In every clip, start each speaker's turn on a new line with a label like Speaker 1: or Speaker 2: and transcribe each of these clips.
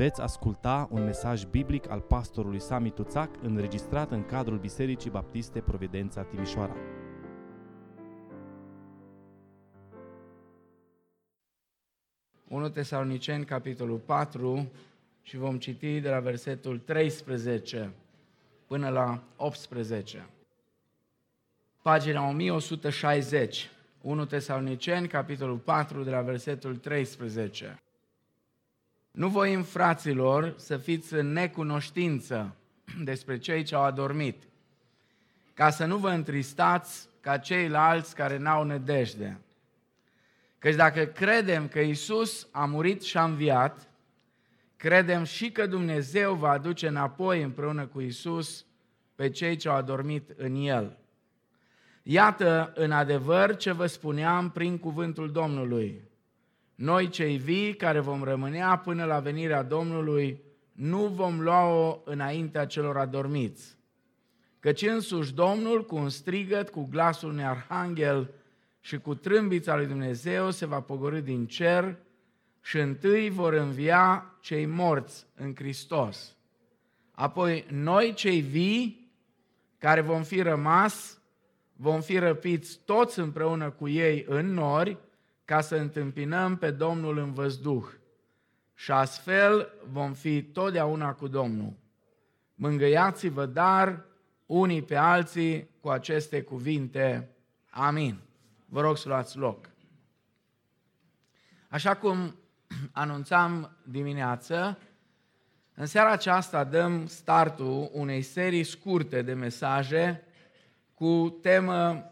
Speaker 1: Veți asculta un mesaj biblic al pastorului Sami Tuțac înregistrat în cadrul Bisericii Baptiste Providența Timișoara.
Speaker 2: Unu Tesaloniceni, capitolul 4, și vom citi de la versetul 13 până la 18. Pagina 1160, 1 Tesaloniceni, capitolul 4, de la versetul 13. Nu voim, fraților, să fiți în necunoștință despre cei ce au adormit, ca să nu vă întristați ca ceilalți care n-au nedejde. Căci dacă credem că Isus a murit și a înviat, credem și că Dumnezeu va aduce înapoi împreună cu Isus pe cei ce au adormit în El. Iată, în adevăr, ce vă spuneam prin cuvântul Domnului. Noi cei vii care vom rămânea până la venirea Domnului, nu vom lua-o înaintea celor adormiți. Căci însuși Domnul, cu un strigăt, cu glasul unui arhanghel și cu trâmbița lui Dumnezeu, se va pogorâ din cer și întâi vor învia cei morți în Hristos. Apoi noi cei vii, care vom fi rămas, vom fi răpiți toți împreună cu ei în nori, ca să întâmpinăm pe Domnul în văzduh. Și astfel vom fi totdeauna cu Domnul. Mângâiați-vă, dar, unii pe alții cu aceste cuvinte. Amin. Vă rog să luați loc. Așa cum anunțam dimineață, în seara aceasta dăm startul unei serii scurte de mesaje cu temă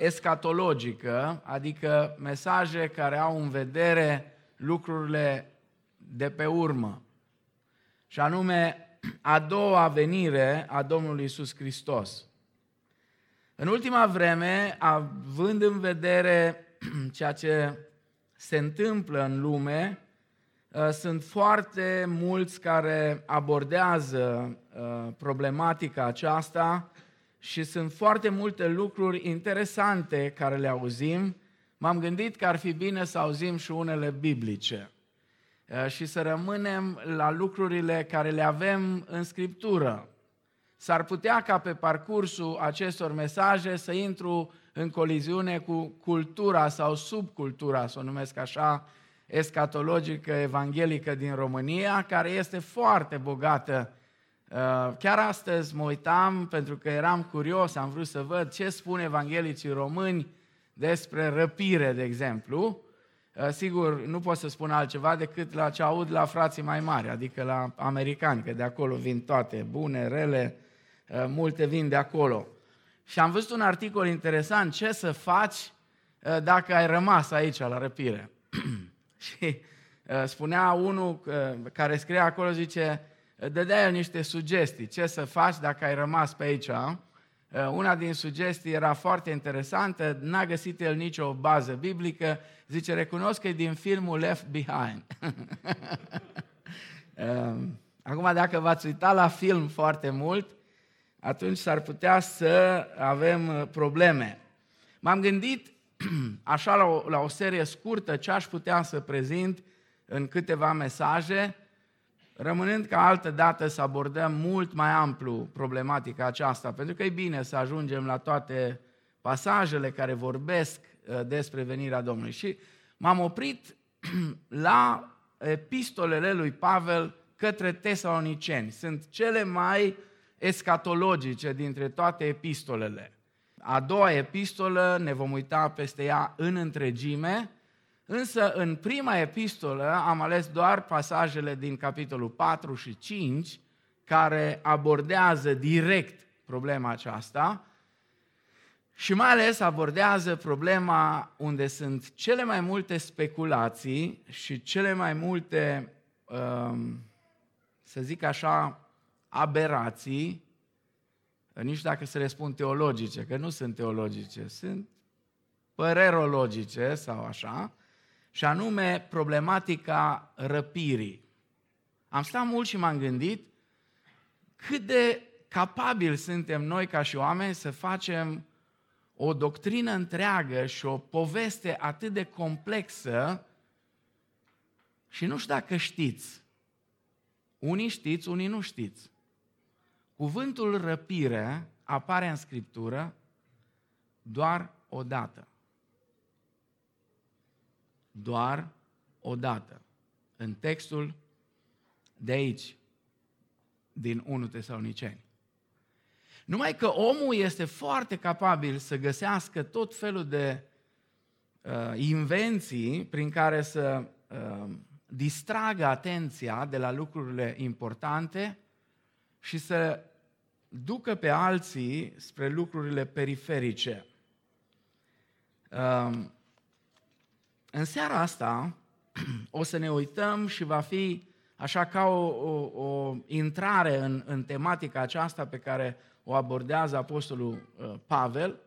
Speaker 2: escatologică, adică mesaje care au în vedere lucrurile de pe urmă. Și anume, a doua venire a Domnului Isus Hristos. În ultima vreme, având în vedere ceea ce se întâmplă în lume, uh, sunt foarte mulți care abordează uh, problematica aceasta și sunt foarte multe lucruri interesante care le auzim. M-am gândit că ar fi bine să auzim și unele biblice uh, și să rămânem la lucrurile care le avem în Scriptură. S-ar putea ca pe parcursul acestor mesaje să intru în coliziune cu cultura sau subcultura, să o numesc așa, escatologică, evanghelică din România, care este foarte bogată Uh, chiar astăzi mă uitam pentru că eram curios, am vrut să văd ce spun evanghelicii români despre răpire, de exemplu. Uh, sigur, nu pot să spun altceva decât la ce aud la frații mai mari, adică la americani, că de acolo vin toate, bune, rele, uh, multe vin de acolo. Și am văzut un articol interesant, ce să faci dacă ai rămas aici la răpire. și spunea unul care scria acolo, zice, dădea el niște sugestii, ce să faci dacă ai rămas pe aici. Uh, una din sugestii era foarte interesantă, n-a găsit el nicio bază biblică, zice, recunosc că e din filmul Left Behind. Um, acum, dacă v-ați uitat la film foarte mult, atunci s-ar putea să avem uh, probleme. M-am gândit așa la o, la o serie scurtă ce aș putea să prezint în câteva mesaje rămânând ca altă dată să abordăm mult mai amplu problematica aceasta, pentru că e bine să ajungem la toate pasajele care vorbesc uh, despre venirea Domnului. Și m-am oprit la epistolele lui Pavel către tesaloniceni. Sunt cele mai escatologice dintre toate epistolele. A doua epistolă, ne vom uita peste ea în întregime, Însă în prima epistolă am ales doar pasajele din capitolul 4 și 5 care abordează direct problema aceasta și mai ales abordează problema unde sunt cele mai multe speculații și cele mai multe, um, să zic așa, aberații, nici dacă se le spun teologice, că nu sunt teologice, sunt părerologice sau așa, și anume problematica răpirii. Am stat mult și m-am gândit cât de capabili suntem noi ca și oameni să facem o doctrină întreagă și o poveste atât de complexă și nu știu dacă știți, Unii știți, unii nu știți. Cuvântul răpire apare în Scriptură doar o dată. Doar o dată. În textul de aici, din 1 Tesaloniceni. Numai că omul este foarte capabil să găsească tot felul de uh, invenții prin care să uh, distragă atenția de la lucrurile importante și să ducă pe alții spre lucrurile periferice. Uh, în seara asta o să ne uităm și va fi așa ca o, o, o intrare în, în tematica aceasta pe care o abordează Apostolul uh, Pavel,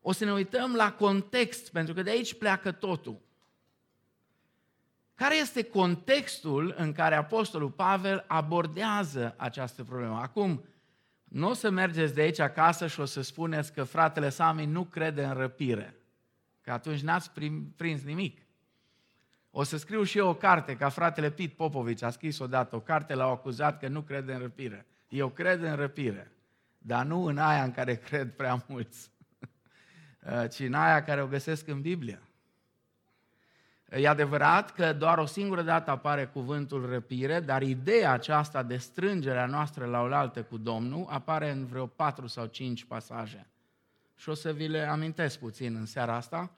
Speaker 2: o să ne uităm la context, pentru că de aici pleacă totul. Care este contextul în care Apostolul Pavel abordează această problemă? Acum, nu o să mergeți de aici acasă și o să spuneți că fratele Sami nu crede în răpire, că atunci n-ați prins nimic. O să scriu și eu o carte, ca fratele Pit Popovici a scris odată o carte, l-au acuzat că nu crede în răpire. Eu cred în răpire dar nu în aia în care cred prea mulți, uh, ci în aia care o găsesc în Biblie. E adevărat că doar o singură dată apare cuvântul răpire, dar ideea aceasta de strângerea noastră la oaltă cu Domnul apare în vreo patru sau cinci pasaje. Și o să vi le amintesc puțin în seara asta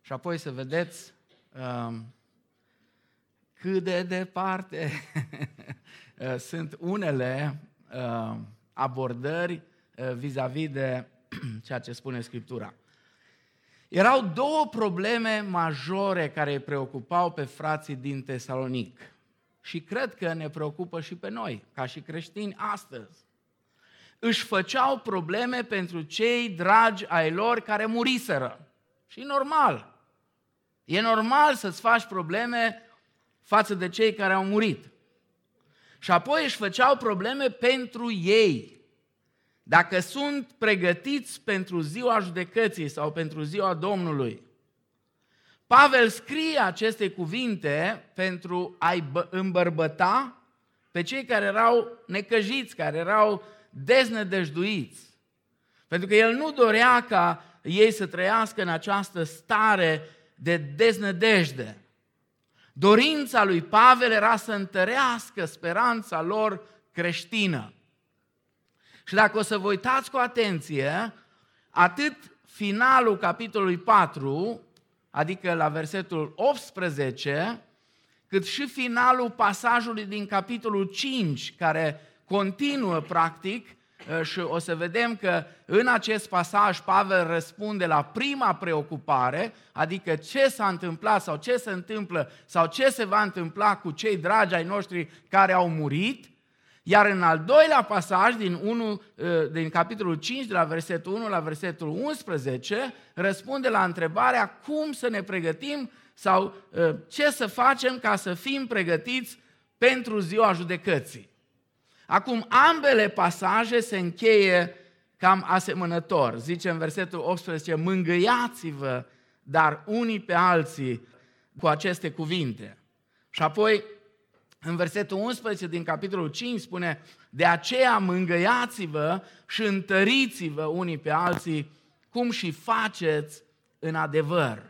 Speaker 2: și apoi să vedeți um, cât de departe uh, sunt unele um, abordări uh, vis-a-vis de ceea ce spune Scriptura. Erau două probleme majore care îi preocupau pe frații din Tesalonic. Și cred că ne preocupă și pe noi, ca și creștini astăzi. Își făceau probleme pentru cei dragi ai lor care muriseră. Și normal. E normal să-ți faci probleme față de cei care au murit. Și apoi își făceau probleme pentru ei. Dacă sunt pregătiți pentru ziua judecății sau pentru ziua Domnului. Pavel scrie aceste cuvinte pentru a-i îmbărbăta pe cei care erau necăjiți, care erau deznădăjduiți. Pentru că el nu dorea ca ei să trăiască în această stare de deznădejde. Dorința lui Pavel era să întărească speranța lor creștină. Și dacă o să vă uitați cu atenție, atât finalul capitolului 4, adică la versetul 18, cât și finalul pasajului din capitolul 5, care continuă practic Uh, și o să vedem că în acest pasaj Pavel răspunde la prima preocupare, adică ce s-a întâmplat sau ce se întâmplă sau ce se va întâmpla cu cei dragi ai noștri care au murit, iar în al doilea pasaj, din, 1, uh, din capitolul 5, de la versetul 1 la versetul 11, răspunde la întrebarea cum să ne pregătim sau uh, ce să facem ca să fim pregătiți pentru ziua judecății. Acum, ambele pasaje se încheie cam asemănător. Zice în versetul 18, mângâiați-vă, dar unii pe alții cu aceste cuvinte. Și apoi, în versetul 11 din capitolul 5 spune, de aceea mângâiați-vă și întăriți-vă unii pe alții, cum și faceți în adevăr.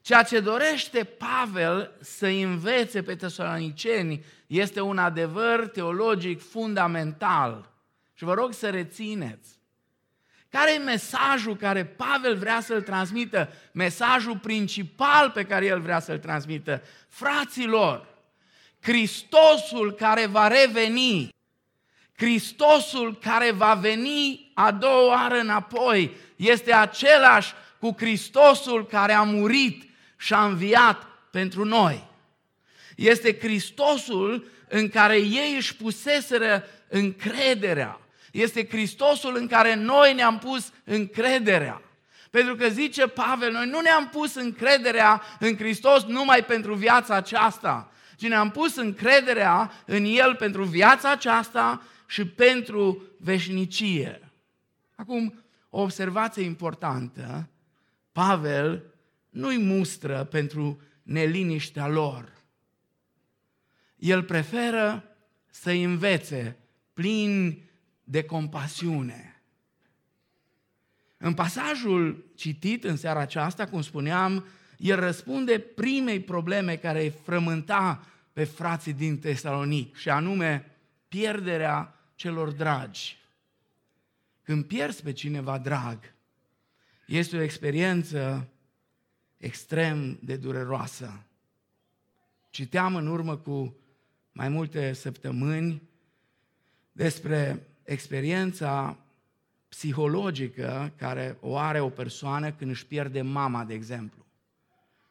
Speaker 2: Ceea ce dorește Pavel să învețe pe tesaloniceni este un adevăr teologic fundamental. Și vă rog să rețineți. Care e mesajul care Pavel vrea să-l transmită? Mesajul principal pe care el vrea să-l transmită. Fraților, Hristosul care va reveni, Hristosul care va veni a doua oară înapoi, este același cu Hristosul care a murit și a înviat pentru noi. Este Hristosul în care ei își puseseră încrederea. Este Hristosul în care noi ne-am pus încrederea. Pentru că zice Pavel, noi nu ne-am pus încrederea în Hristos numai pentru viața aceasta, ci ne-am pus încrederea în El pentru viața aceasta și pentru veșnicie. Acum, o observație importantă, Pavel nu-i mustră pentru neliniștea lor. el preferă să învețe plin de compasiune. În pasajul citit în seara aceasta, cum spuneam, el răspunde primei probleme care îi frământa pe frații din Tesalonic, și anume pierderea celor dragi. Când pierzi pe cineva drag, este o experiență extrem de dureroasă. Citeam în urmă cu mai multe săptămâni despre experiența psihologică care o are o persoană când își pierde mama, de exemplu.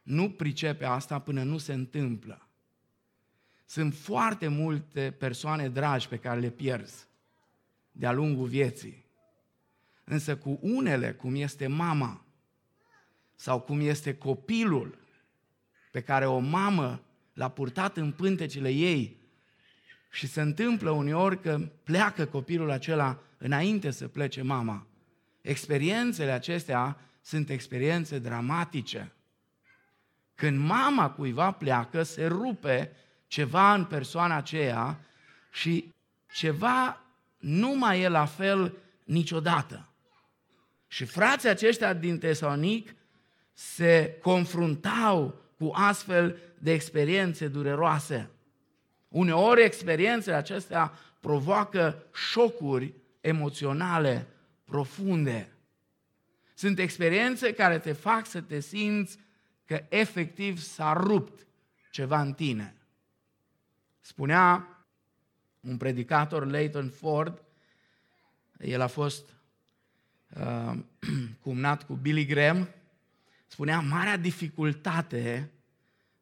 Speaker 2: Nu pricepe asta până nu se întâmplă. Sunt foarte multe persoane dragi pe care le pierzi de-a lungul vieții. Însă cu unele, cum este mama sau cum este copilul pe care o mamă l-a purtat în pântecele ei și se întâmplă uneori că pleacă copilul acela înainte să plece mama. Experiențele acestea sunt experiențe dramatice. Când mama cuiva pleacă, se rupe ceva în persoana aceea și ceva nu mai e la fel niciodată. Și frații aceștia din Tesalonic se confruntau cu astfel de experiențe dureroase. Uneori experiențele acestea provoacă șocuri emoționale profunde. Sunt experiențe care te fac să te simți că efectiv s-a rupt ceva în tine. Spunea un predicator, Leighton Ford, el a fost uh, cumnat cu Billy Graham, spunea, marea dificultate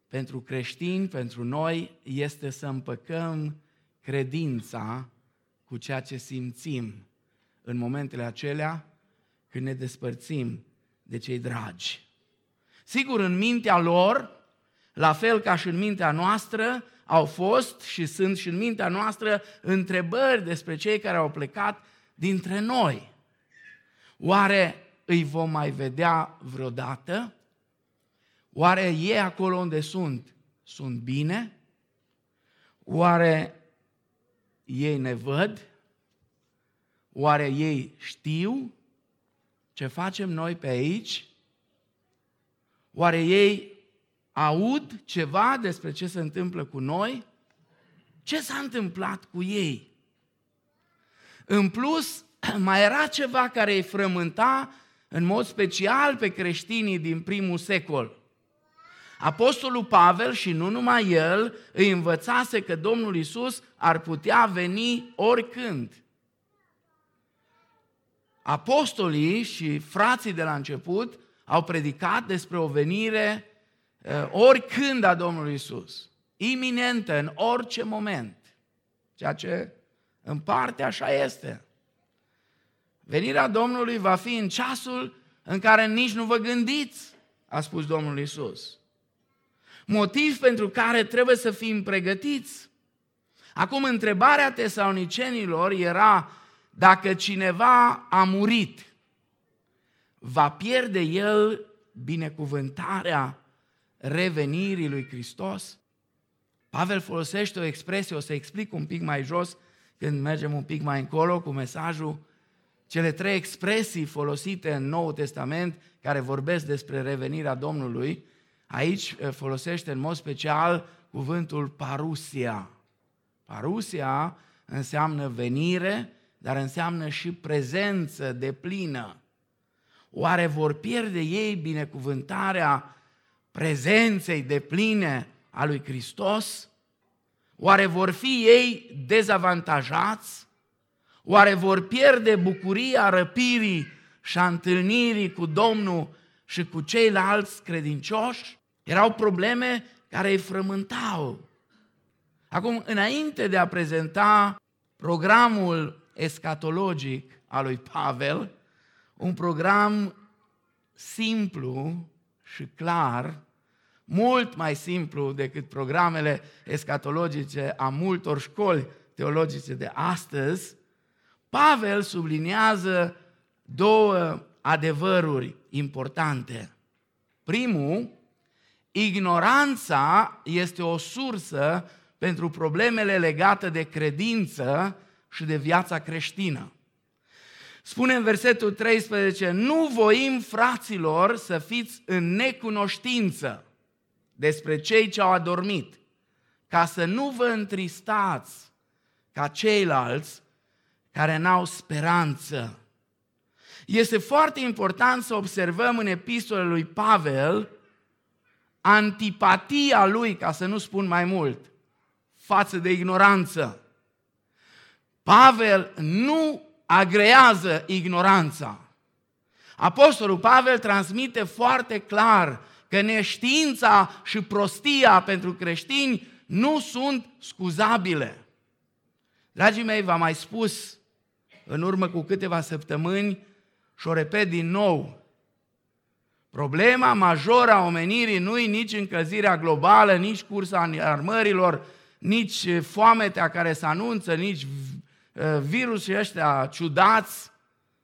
Speaker 2: pentru creștini, pentru noi, este să împăcăm credința cu ceea ce simțim în momentele acelea când ne despărțim de cei dragi. Sigur, în mintea lor, la fel ca și în mintea noastră, au fost și sunt și în mintea noastră întrebări despre cei care au plecat dintre noi. Oare îi vom mai vedea vreodată? Oare ei acolo unde sunt, sunt bine? Oare ei ne văd? Oare ei știu ce facem noi pe aici? Oare ei aud ceva despre ce se întâmplă cu noi? Ce s-a întâmplat cu ei? În plus, mai era ceva care îi frământa în mod special pe creștinii din primul secol. Apostolul Pavel și nu numai el îi învățase că Domnul Isus ar putea veni oricând. Apostolii și frații de la început au predicat despre o venire uh, oricând a Domnului Isus, iminentă, în orice moment, ceea ce în parte așa este. Venirea Domnului va fi în ceasul în care nici nu vă gândiți, a spus Domnul Isus. Motiv pentru care trebuie să fim pregătiți. Acum, întrebarea tesaunicenilor era dacă cineva a murit, va pierde el binecuvântarea revenirii lui Hristos? Pavel folosește o expresie, o să explic un pic mai jos, când mergem un pic mai încolo cu mesajul, cele trei expresii folosite în Noul Testament care vorbesc despre revenirea Domnului, aici eh, folosește în mod special cuvântul parusia. Parusia înseamnă venire, dar înseamnă și prezență de plină. Oare vor pierde ei binecuvântarea prezenței de pline a lui Hristos? Oare vor fi ei dezavantajați? Oare vor pierde bucuria răpirii și a întâlnirii cu Domnul și cu ceilalți credincioși? Erau probleme care îi frământau. Acum, înainte de a prezenta programul escatologic al lui Pavel, un program simplu și clar, mult mai simplu decât programele escatologice a multor școli teologice de astăzi, Pavel subliniază două adevăruri importante. Primul, ignoranța este o sursă pentru problemele legate de credință și de viața creștină. Spune în versetul 13, nu voim, fraților, să fiți în necunoștință despre cei ce au adormit, ca să nu vă întristați ca ceilalți care n-au speranță. Este foarte important să observăm în epistolele lui Pavel antipatia lui, ca să nu spun mai mult, față de ignoranță. Pavel nu agrează ignoranța. Apostolul Pavel transmite foarte clar că neștiința și prostia pentru creștini nu sunt scuzabile. Dragii mei, v-am mai spus în urmă cu câteva săptămâni și o repet din nou. Problema majoră a omenirii nu e nici încălzirea globală, nici cursa armărilor, nici foametea care se anunță, nici uh, virusii ăștia ciudați.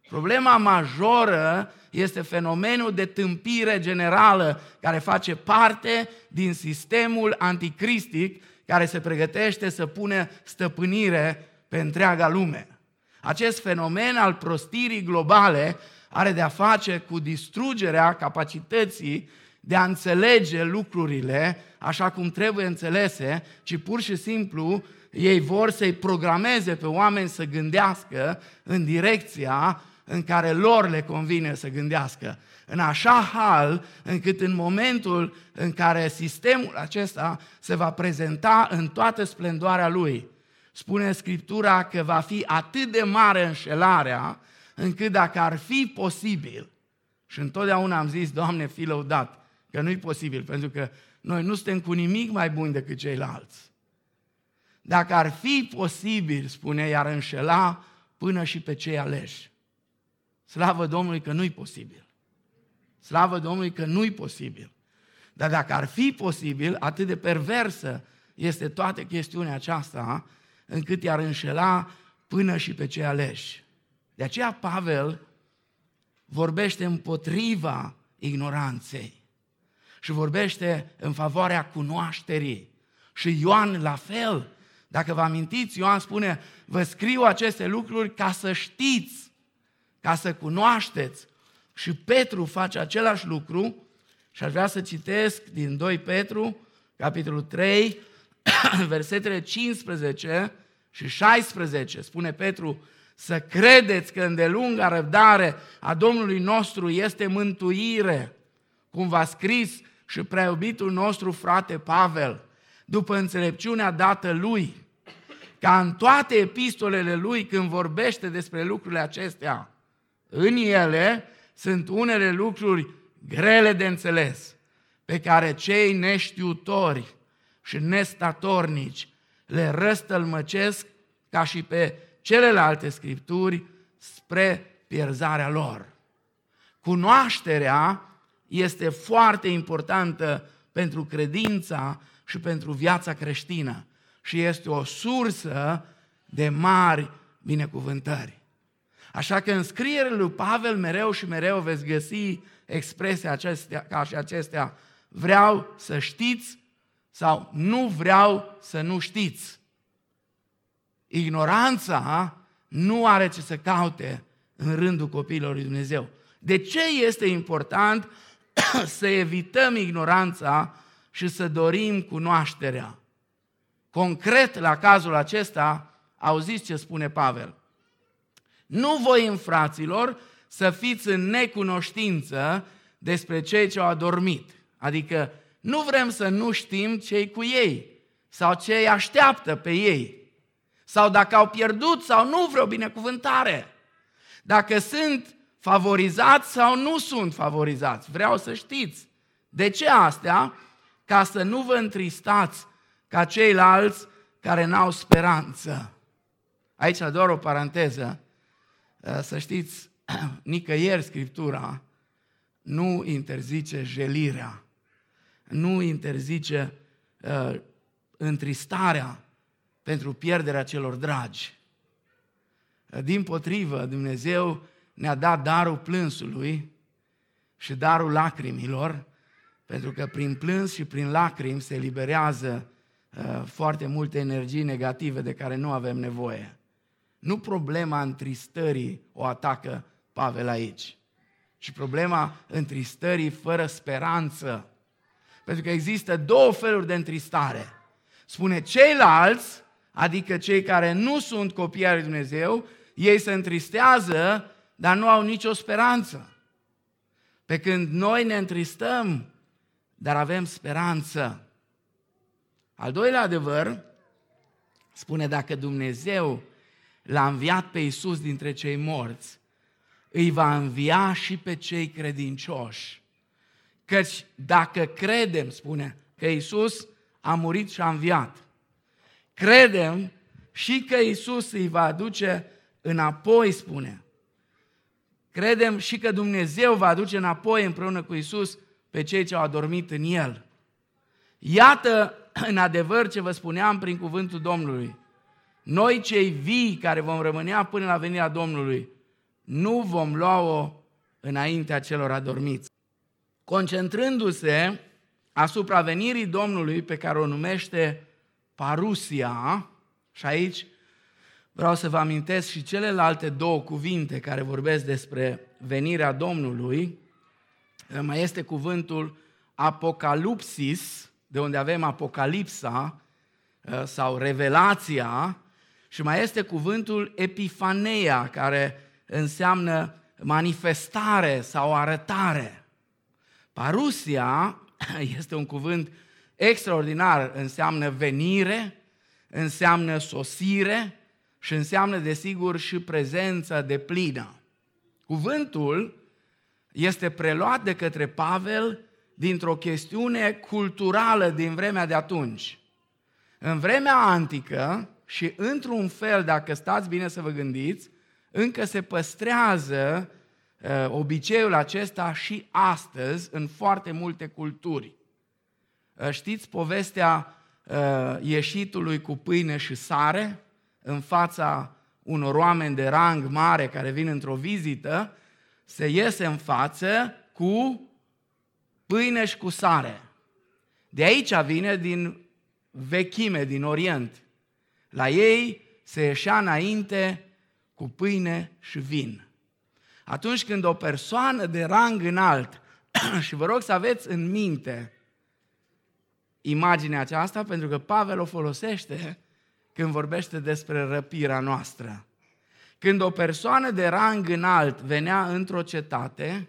Speaker 2: Problema majoră este fenomenul de tâmpire generală care face parte din sistemul anticristic care se pregătește să pune stăpânire pe întreaga lume. Acest fenomen al prostirii globale are de-a face cu distrugerea capacității de a înțelege lucrurile așa cum trebuie înțelese, ci pur și simplu ei vor să-i programeze pe oameni să gândească în direcția în care lor le convine să gândească. În așa hal încât în momentul în care sistemul acesta se va prezenta în toată splendoarea lui, spune Scriptura că va fi atât de mare înșelarea, încât dacă ar fi posibil, și întotdeauna am zis, Doamne, fi lăudat, că nu-i posibil, pentru că noi nu suntem cu nimic mai buni decât ceilalți. Dacă ar fi posibil, spune, iar înșela până și pe cei aleși. Slavă Domnului că nu-i posibil. Slavă Domnului că nu-i posibil. Dar dacă ar fi posibil, atât de perversă este toată chestiunea aceasta, încât i-ar înșela până și pe cei aleși. De aceea Pavel vorbește împotriva ignoranței și vorbește în favoarea cunoașterii. Și Ioan la fel. Dacă vă amintiți, Ioan spune, vă scriu aceste lucruri ca să știți, ca să cunoașteți. Și Petru face același lucru și aș vrea să citesc din 2 Petru, capitolul 3, versetele 15 și 16. Spune Petru, să credeți că îndelunga răbdare a Domnului nostru este mântuire, cum v-a scris și prea nostru frate Pavel, după înțelepciunea dată lui, ca în toate epistolele lui, când vorbește despre lucrurile acestea, în ele sunt unele lucruri grele de înțeles, pe care cei neștiutori și nestatornici le răstălmăcesc ca și pe celelalte scripturi spre pierzarea lor. Cunoașterea este foarte importantă pentru credința și pentru viața creștină și este o sursă de mari binecuvântări. Așa că în scrierile lui Pavel mereu și mereu veți găsi expresia acestea, ca și acestea. Vreau să știți sau nu vreau să nu știți. Ignoranța nu are ce să caute în rândul copiilor lui Dumnezeu. De ce este important să evităm ignoranța și să dorim cunoașterea? Concret, la cazul acesta, auziți ce spune Pavel. Nu voi, în fraților, să fiți în necunoștință despre cei ce au adormit. Adică nu vrem să nu știm cei cu ei sau ce îi așteaptă pe ei. Sau dacă au pierdut sau nu vreo binecuvântare. Dacă sunt favorizați sau nu sunt favorizați. Vreau să știți. De ce astea? Ca să nu vă întristați ca ceilalți care n-au speranță. Aici doar o paranteză. Să știți, nicăieri Scriptura nu interzice jelirea, nu interzice uh, întristarea pentru pierderea celor dragi. Din potrivă, Dumnezeu ne-a dat darul plânsului și darul lacrimilor, pentru că prin plâns și prin lacrimi se liberează uh, foarte multe energii negative de care nu avem nevoie. Nu problema întristării o atacă Pavel aici, ci problema întristării fără speranță. Pentru că există două feluri de întristare. Spune ceilalți, adică cei care nu sunt copii al lui Dumnezeu, ei se întristează, dar nu au nicio speranță. Pe când noi ne întristăm, dar avem speranță. Al doilea adevăr spune dacă Dumnezeu l-a înviat pe Iisus dintre cei morți, îi va învia și pe cei credincioși. Căci dacă credem, spune, că Iisus a murit și a înviat, credem și că Iisus îi va aduce înapoi, spune. Credem și că Dumnezeu va aduce înapoi împreună cu Iisus pe cei ce au adormit în El. Iată în adevăr ce vă spuneam prin cuvântul Domnului. Noi cei vii care vom rămânea până la venirea Domnului, nu vom lua-o înaintea celor adormiți. Concentrându-se asupra venirii Domnului pe care o numește parusia, și aici vreau să vă amintesc și celelalte două cuvinte care vorbesc despre venirea Domnului, mai este cuvântul apocalipsis, de unde avem apocalipsa sau revelația, și mai este cuvântul epifaneia, care înseamnă manifestare sau arătare. Parusia este un cuvânt extraordinar, înseamnă venire, înseamnă sosire și înseamnă, desigur, și prezență de plină. Cuvântul este preluat de către Pavel dintr-o chestiune culturală din vremea de atunci. În vremea antică, și într-un fel, dacă stați bine să vă gândiți, încă se păstrează uh, obiceiul acesta și astăzi în foarte multe culturi. Uh, știți povestea uh, ieșitului cu pâine și sare în fața unor oameni de rang mare care vin într-o vizită, se iese în față cu pâine și cu sare. De aici vine din vechime, din Orient. La ei se ieșea înainte cu pâine și vin. Atunci când o persoană de rang înalt, și vă rog să aveți în minte imaginea aceasta, pentru că Pavel o folosește când vorbește despre răpirea noastră. Când o persoană de rang înalt venea într-o cetate,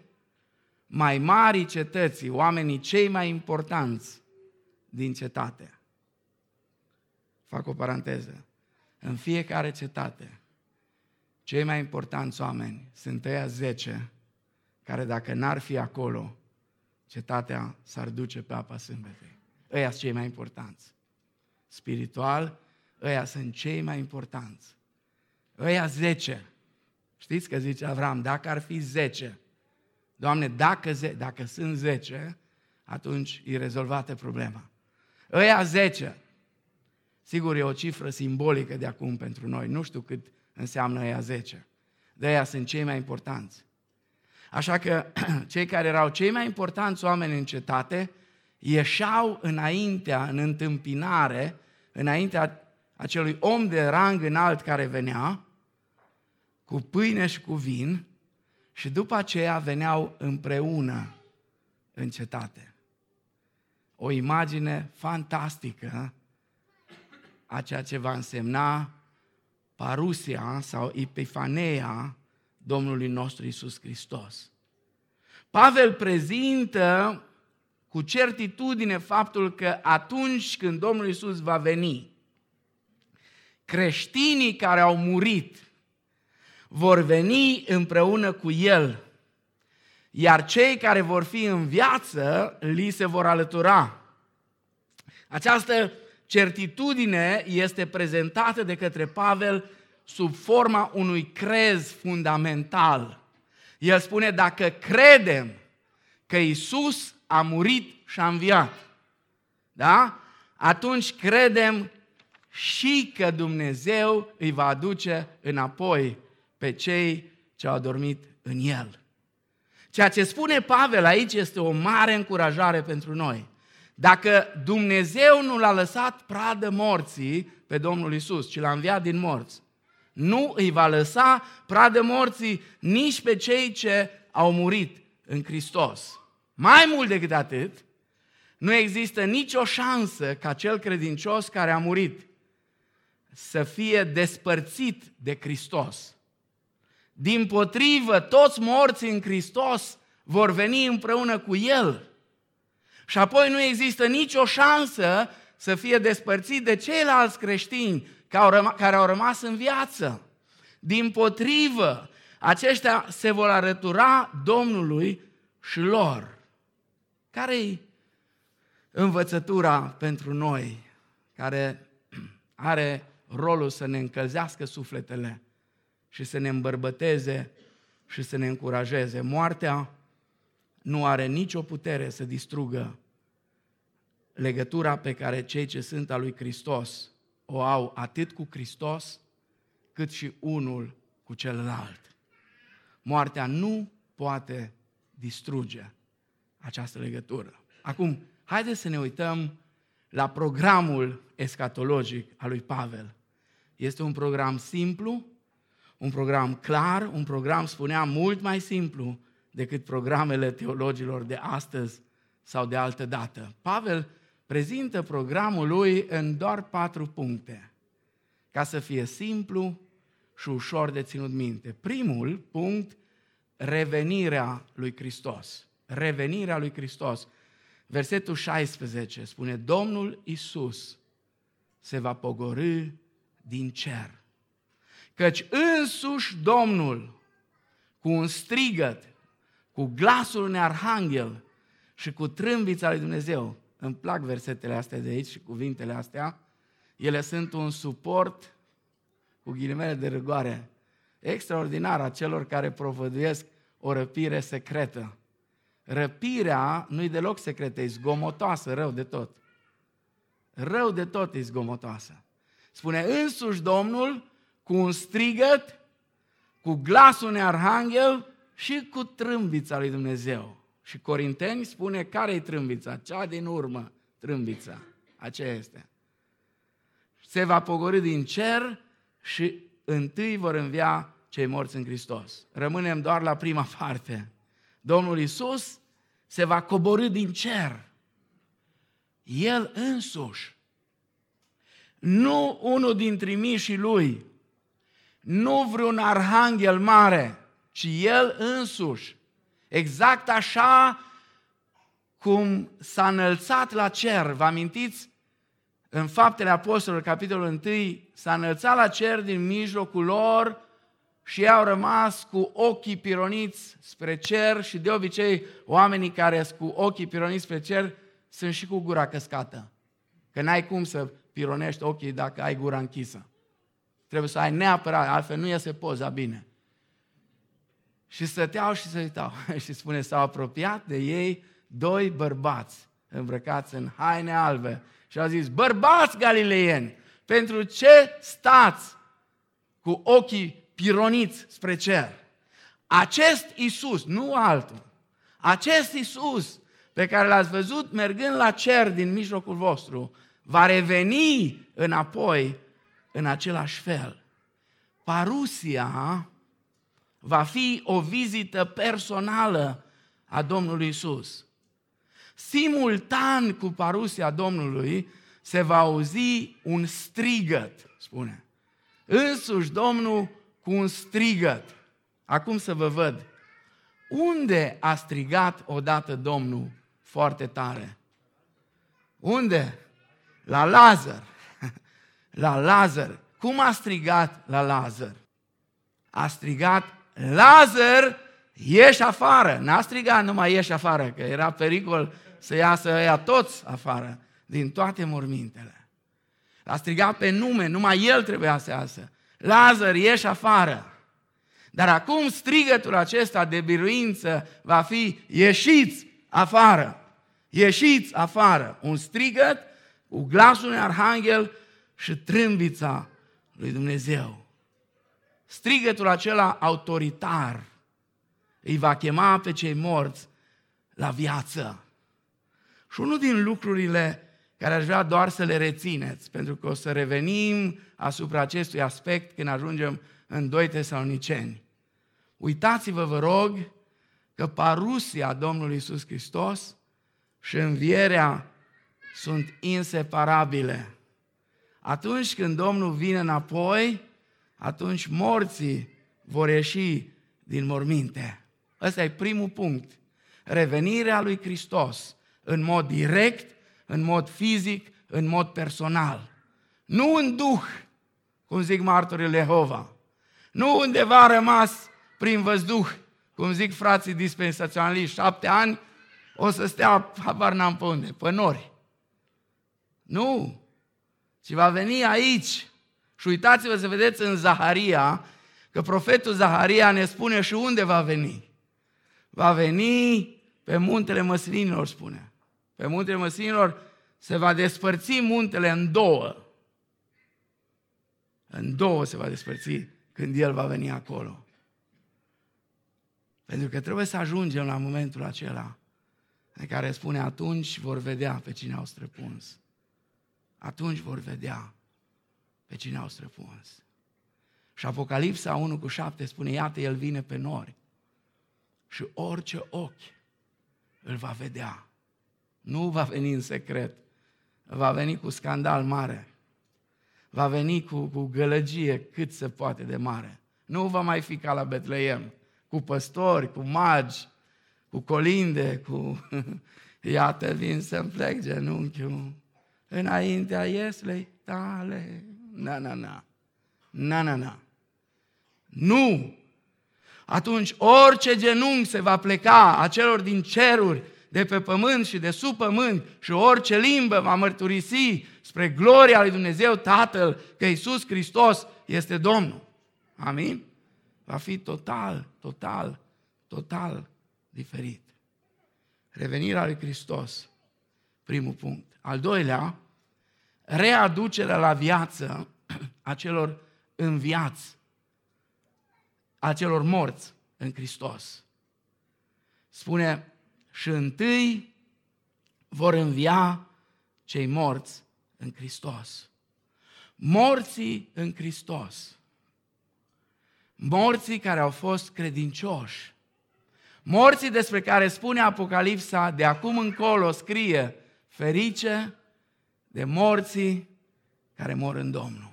Speaker 2: mai mari cetății, oamenii cei mai importanți din cetate. Fac o paranteză. În fiecare cetate, cei mai importanți oameni sunt ăia zece, care dacă n-ar fi acolo, cetatea s-ar duce pe apa sâmbetei. Ăia sunt cei mai importanți. Spiritual, ăia sunt cei mai importanți. Ăia zece. Știți că zice Avram, dacă ar fi zece, Doamne, dacă, ze- dacă sunt zece, atunci e rezolvată problema. Ăia zece. Sigur, e o cifră simbolică de acum pentru noi. Nu știu cât înseamnă ăia zece. De aia sunt cei mai importanți. Așa că cei care erau cei mai importanți oameni în cetate ieșeau înaintea, în întâmpinare, înaintea acelui om de rang înalt care venea, cu pâine și cu vin, și după aceea veneau împreună în cetate. O imagine fantastică a ceea ce va însemna parusia sau epifaneia Domnului nostru Isus Hristos. Pavel prezintă cu certitudine faptul că atunci când Domnul Isus va veni, creștinii care au murit vor veni împreună cu El, iar cei care vor fi în viață li se vor alătura. Această certitudine este prezentată de către Pavel sub forma unui crez fundamental. El spune, dacă credem că Isus a murit și a înviat, da? atunci credem și că Dumnezeu îi va aduce înapoi pe cei ce au dormit în El. Ceea ce spune Pavel aici este o mare încurajare pentru noi. Dacă Dumnezeu nu l-a lăsat pradă morții pe Domnul Isus, ci l-a înviat din morți, nu îi va lăsa pradă morții nici pe cei ce au murit în Hristos. Mai mult decât atât, nu există nicio șansă ca cel credincios care a murit să fie despărțit de Hristos. Din potrivă, toți morții în Hristos vor veni împreună cu El. Și apoi nu există nicio șansă să fie despărțit de ceilalți creștini care au rămas în viață. Din potrivă, aceștia se vor arătura Domnului și lor. Care-i învățătura pentru noi care are rolul să ne încălzească sufletele și să ne îmbărbăteze și să ne încurajeze. Moartea nu are nicio putere să distrugă legătura pe care cei ce sunt al lui Hristos o au atât cu Hristos, cât și unul cu celălalt. Moartea nu poate distruge această legătură. Acum, haideți să ne uităm la programul escatologic al lui Pavel. Este un program simplu, un program clar, un program, spuneam, mult mai simplu decât programele teologilor de astăzi sau de altă dată. Pavel prezintă programul lui în doar patru puncte, ca să fie simplu și ușor de ținut minte. Primul punct, revenirea lui Hristos. Revenirea lui Hristos. Versetul 16 spune, Domnul Isus se va pogorâ din cer. Căci însuși Domnul, cu un strigăt, cu glasul unui arhanghel și cu trâmbița lui Dumnezeu, îmi plac versetele astea de aici și cuvintele astea, ele sunt un suport, cu ghilimele de răgoare, extraordinar a celor care provăduiesc o răpire secretă. Răpirea nu-i deloc secretă, e zgomotoasă, rău de tot. Rău de tot e zgomotoasă. Spune însuși Domnul cu un strigăt, cu glasul unui arhanghel și cu trâmbița lui Dumnezeu. Și Corinteni spune care e trâmbița? Cea din urmă, trâmbița. Aceea este. Se va pogori din cer și întâi vor învia cei morți în Hristos. Rămânem doar la prima parte. Domnul Isus se va coborâ din cer. El însuși. Nu unul din trimișii lui. Nu vreun arhanghel mare, ci el însuși. Exact așa cum s-a înălțat la cer. Vă amintiți? În Faptele Apostolilor, capitolul 1, s-a înălțat la cer din mijlocul lor și ei au rămas cu ochii pironiți spre cer și de obicei oamenii care sunt cu ochii pironiți spre cer sunt și cu gura căscată. Că n-ai cum să pironești ochii dacă ai gura închisă. Trebuie să ai neapărat, altfel nu iese poza bine. Și stăteau și se uitau. și spune, s-au apropiat de ei doi bărbați îmbrăcați în haine albe. Și au zis, bărbați galileieni, pentru ce stați cu ochii pironiți spre cer? Acest Isus, nu altul, acest Isus pe care l-ați văzut mergând la cer din mijlocul vostru, va reveni înapoi în același fel. Parusia va fi o vizită personală a Domnului Isus. Simultan cu parusia Domnului se va auzi un strigăt, spune. Însuși Domnul cu un strigăt. Acum să vă văd. Unde a strigat odată Domnul foarte tare? Unde? La Lazar. La Lazar. Cum a strigat la Lazar? A strigat Lazar, ieși afară. N-a strigat numai ieși afară, că era pericol să iasă ea toți afară, din toate mormintele. L-a strigat pe nume, numai el trebuia să iasă. Lazar, ieși afară. Dar acum strigătul acesta de biruință va fi ieșiți afară. Ieșiți afară. Un strigăt cu glasul unui arhanghel și trâmbița lui Dumnezeu strigătul acela autoritar îi va chema pe cei morți la viață. Și unul din lucrurile care aș vrea doar să le rețineți, pentru că o să revenim asupra acestui aspect când ajungem în 2 Tesaloniceni. Uitați-vă, vă rog, că parusia Domnului Iisus Hristos și învierea sunt inseparabile. Atunci când Domnul vine înapoi, atunci morții vor ieși din morminte. Ăsta e primul punct. Revenirea lui Hristos în mod direct, în mod fizic, în mod personal. Nu în duh, cum zic martorii Jehova. Nu undeva a rămas prin văzduh, cum zic frații dispensaționaliști, șapte ani, o să stea, habar n-am pe unde, pe nori. Nu, ci va veni aici. Și uitați-vă să vedeți în Zaharia, că profetul Zaharia ne spune și unde va veni. Va veni pe muntele măslinilor, spune. Pe muntele măslinilor se va despărți muntele în două. În două se va despărți când El va veni acolo. Pentru că trebuie să ajungem la momentul acela în care spune atunci vor vedea pe cine au străpuns. Atunci vor vedea pe cine au străpuns. Și Apocalipsa 1 cu 7 spune, iată, El vine pe nori și orice ochi îl va vedea. Nu va veni în secret, va veni cu scandal mare, va veni cu, cu gălăgie cât se poate de mare. Nu va mai fi ca la Betleem, cu păstori, cu magi, cu colinde, cu... Iată, vin să-mi plec genunchiul înaintea ieslei tale. Na, na, na. Na, na, na. Nu! Atunci orice genunchi se va pleca a celor din ceruri, de pe pământ și de sub pământ și orice limbă va mărturisi spre gloria lui Dumnezeu Tatăl că Iisus Hristos este Domnul. Amin? Va fi total, total, total diferit. Revenirea lui Hristos, primul punct. Al doilea, readucerea la viață a celor înviați, a celor morți în Hristos. Spune, și întâi vor învia cei morți în Hristos. Morții în Hristos. Morții care au fost credincioși. Morții despre care spune Apocalipsa, de acum încolo scrie, ferice de morții care mor în Domnul.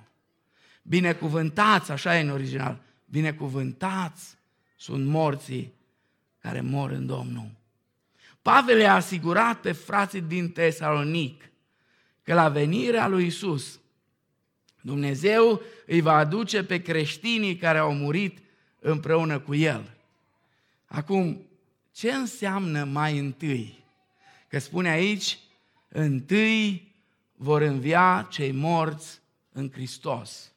Speaker 2: Binecuvântați, așa e în original, binecuvântați sunt morții care mor în Domnul. Pavel i-a asigurat pe frații din Tesalonic că la venirea lui Isus, Dumnezeu îi va aduce pe creștinii care au murit împreună cu El. Acum, ce înseamnă mai întâi? Că spune aici, întâi vor învia cei morți în Hristos.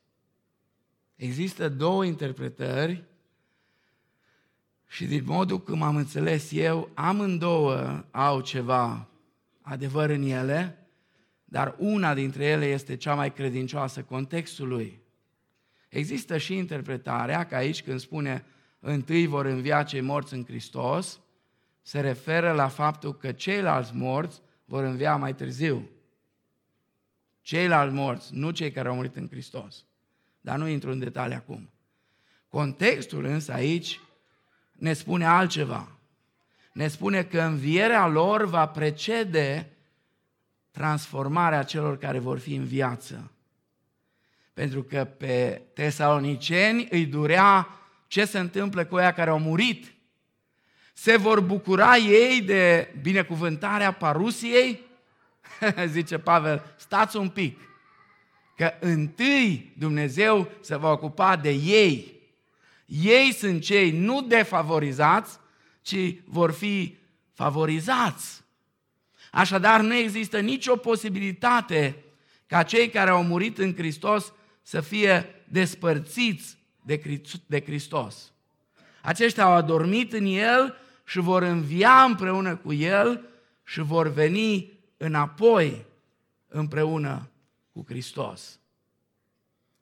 Speaker 2: Există două interpretări și din modul cum am înțeles eu, amândouă au ceva adevăr în ele, dar una dintre ele este cea mai credincioasă contextului. Există și interpretarea că aici când spune întâi vor învia cei morți în Hristos, se referă la faptul că ceilalți morți vor învia mai târziu. Ceilalți morți, nu cei care au murit în Hristos. Dar nu intru în detalii acum. Contextul însă aici ne spune altceva. Ne spune că învierea lor va precede transformarea celor care vor fi în viață. Pentru că pe tesaloniceni îi durea ce se întâmplă cu aia care au murit. Se vor bucura ei de binecuvântarea parusiei? Zice Pavel, stați un pic, că întâi Dumnezeu se va ocupa de ei ei sunt cei nu defavorizați, ci vor fi favorizați. Așadar, nu există nicio posibilitate ca cei care au murit în Hristos să fie despărțiți de Hristos. Aceștia au adormit în El și vor învia împreună cu El și vor veni înapoi împreună cu Hristos.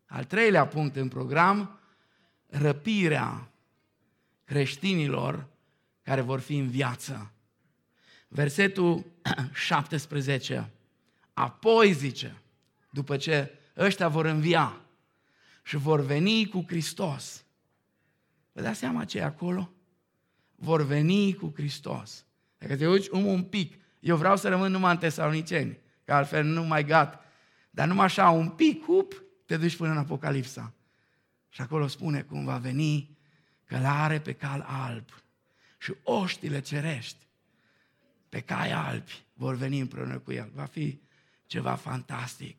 Speaker 2: Al treilea punct în program răpirea creștinilor care vor fi în viață. Versetul 17. Apoi zice, după ce ăștia vor învia și vor veni cu Hristos. Vă dați seama ce e acolo? Vor veni cu Hristos. Dacă te uiți un, un pic, eu vreau să rămân numai în Tesaloniceni, că altfel nu mai gat. Dar numai așa, un pic, hup, te duci până în Apocalipsa. Și acolo spune cum va veni călare pe cal alb și oștile cerești pe cai albi vor veni împreună cu el. Va fi ceva fantastic.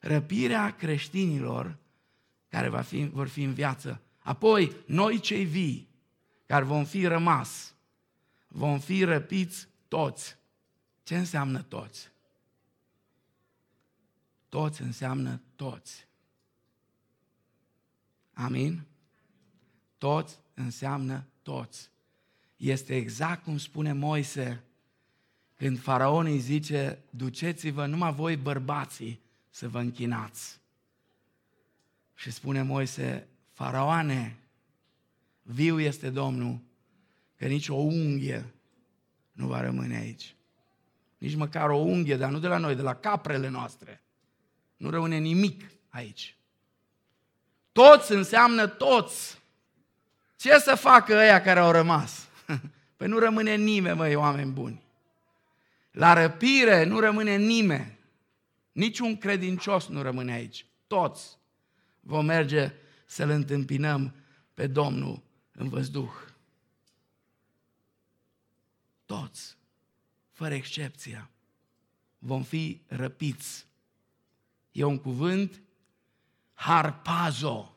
Speaker 2: Răpirea creștinilor care va fi, vor fi în viață. Apoi, noi cei vii, care vom fi rămas, vom fi răpiți toți. Ce înseamnă toți? Toți înseamnă toți. Amin? Toți înseamnă toți. Este exact cum spune Moise când faraon îi zice, duceți-vă numai voi bărbații să vă închinați. Și spune Moise, faraoane, viu este Domnul, că nici o unghie nu va rămâne aici. Nici măcar o unghie, dar nu de la noi, de la caprele noastre. Nu rămâne nimic aici. Toți înseamnă toți. Ce să facă ăia care au rămas? Păi nu rămâne nimeni, măi, oameni buni. La răpire nu rămâne nimeni. Niciun credincios nu rămâne aici. Toți vom merge să-L întâmpinăm pe Domnul în văzduh. Toți, fără excepția, vom fi răpiți. E un cuvânt harpazo.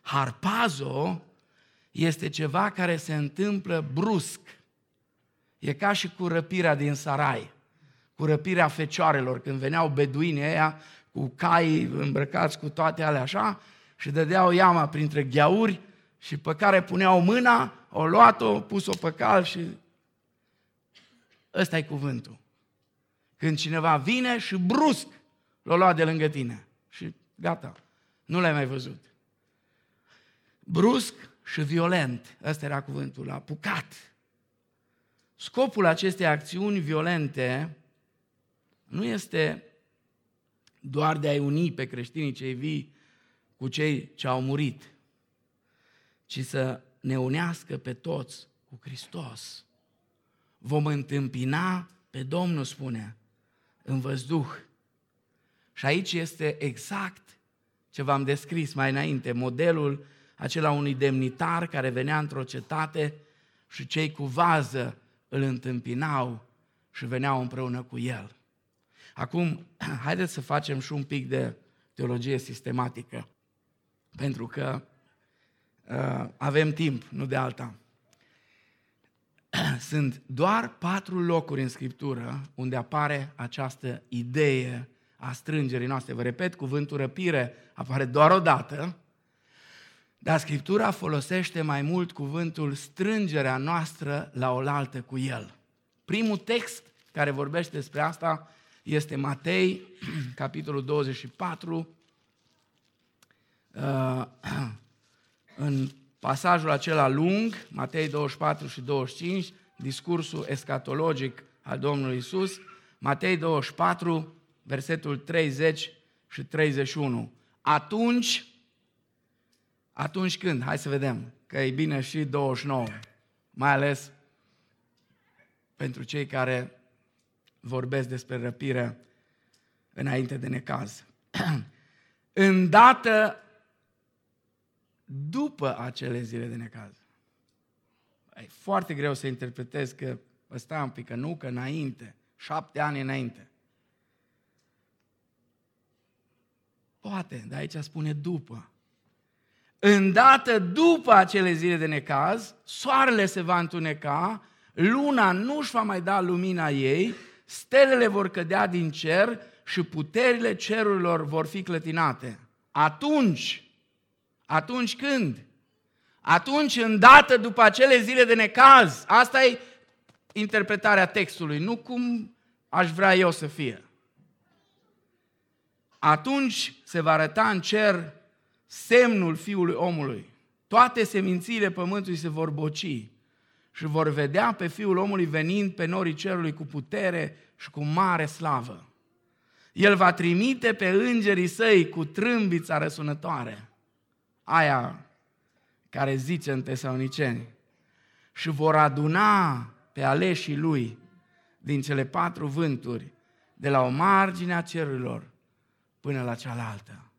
Speaker 2: Harpazo este ceva care se întâmplă brusc. E ca și cu răpirea din Sarai, cu răpirea fecioarelor, când veneau beduini aia cu cai îmbrăcați cu toate alea așa și dădeau iama printre gheauri și pe care puneau mâna, o luat-o, pus-o pe cal și ăsta e cuvântul. Când cineva vine și brusc l-o lua de lângă tine și gata, nu l-ai mai văzut. Brusc și violent, ăsta era cuvântul, apucat. Scopul acestei acțiuni violente nu este doar de a-i uni pe creștinii cei vii cu cei ce au murit, ci să ne unească pe toți cu Hristos. Vom întâmpina pe Domnul, spune, în văzduh. Și aici este exact ce v-am descris mai înainte, modelul acela unui demnitar care venea într-o cetate și cei cu vază îl întâmpinau și veneau împreună cu el. Acum, haideți să facem și un pic de teologie sistematică, pentru că uh, avem timp, nu de alta. Sunt doar patru locuri în Scriptură unde apare această idee a strângerii noastre. Vă repet, cuvântul răpire apare doar o dată, dar Scriptura folosește mai mult cuvântul strângerea noastră la oaltă cu El. Primul text care vorbește despre asta este Matei, capitolul 24, uh, în pasajul acela lung, Matei 24 și 25, discursul escatologic al Domnului Isus, Matei 24, versetul 30 și 31. Atunci atunci când? Hai să vedem, că e bine și 29, mai ales pentru cei care vorbesc despre răpire înainte de necaz. Îndată după acele zile de necaz. E foarte greu să interpretez că ăsta un pic, că nu, că înainte, șapte ani înainte. Poate, dar aici spune după. Îndată după acele zile de necaz, soarele se va întuneca, luna nu își va mai da lumina ei, stelele vor cădea din cer și puterile cerurilor vor fi clătinate. Atunci, atunci când? Atunci, îndată după acele zile de necaz. Asta e interpretarea textului, nu cum aș vrea eu să fie. Atunci se va arăta în cer semnul Fiului omului. Toate semințiile pământului se vor boci și vor vedea pe Fiul omului venind pe norii cerului cu putere și cu mare slavă. El va trimite pe îngerii săi cu trâmbița răsunătoare. Aia care zice în Tesaloniceni. Și vor aduna pe aleșii lui din cele patru vânturi, de la o margine a cerurilor până la cealaltă.